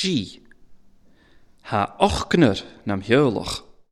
G. Ha ochkner nam heulach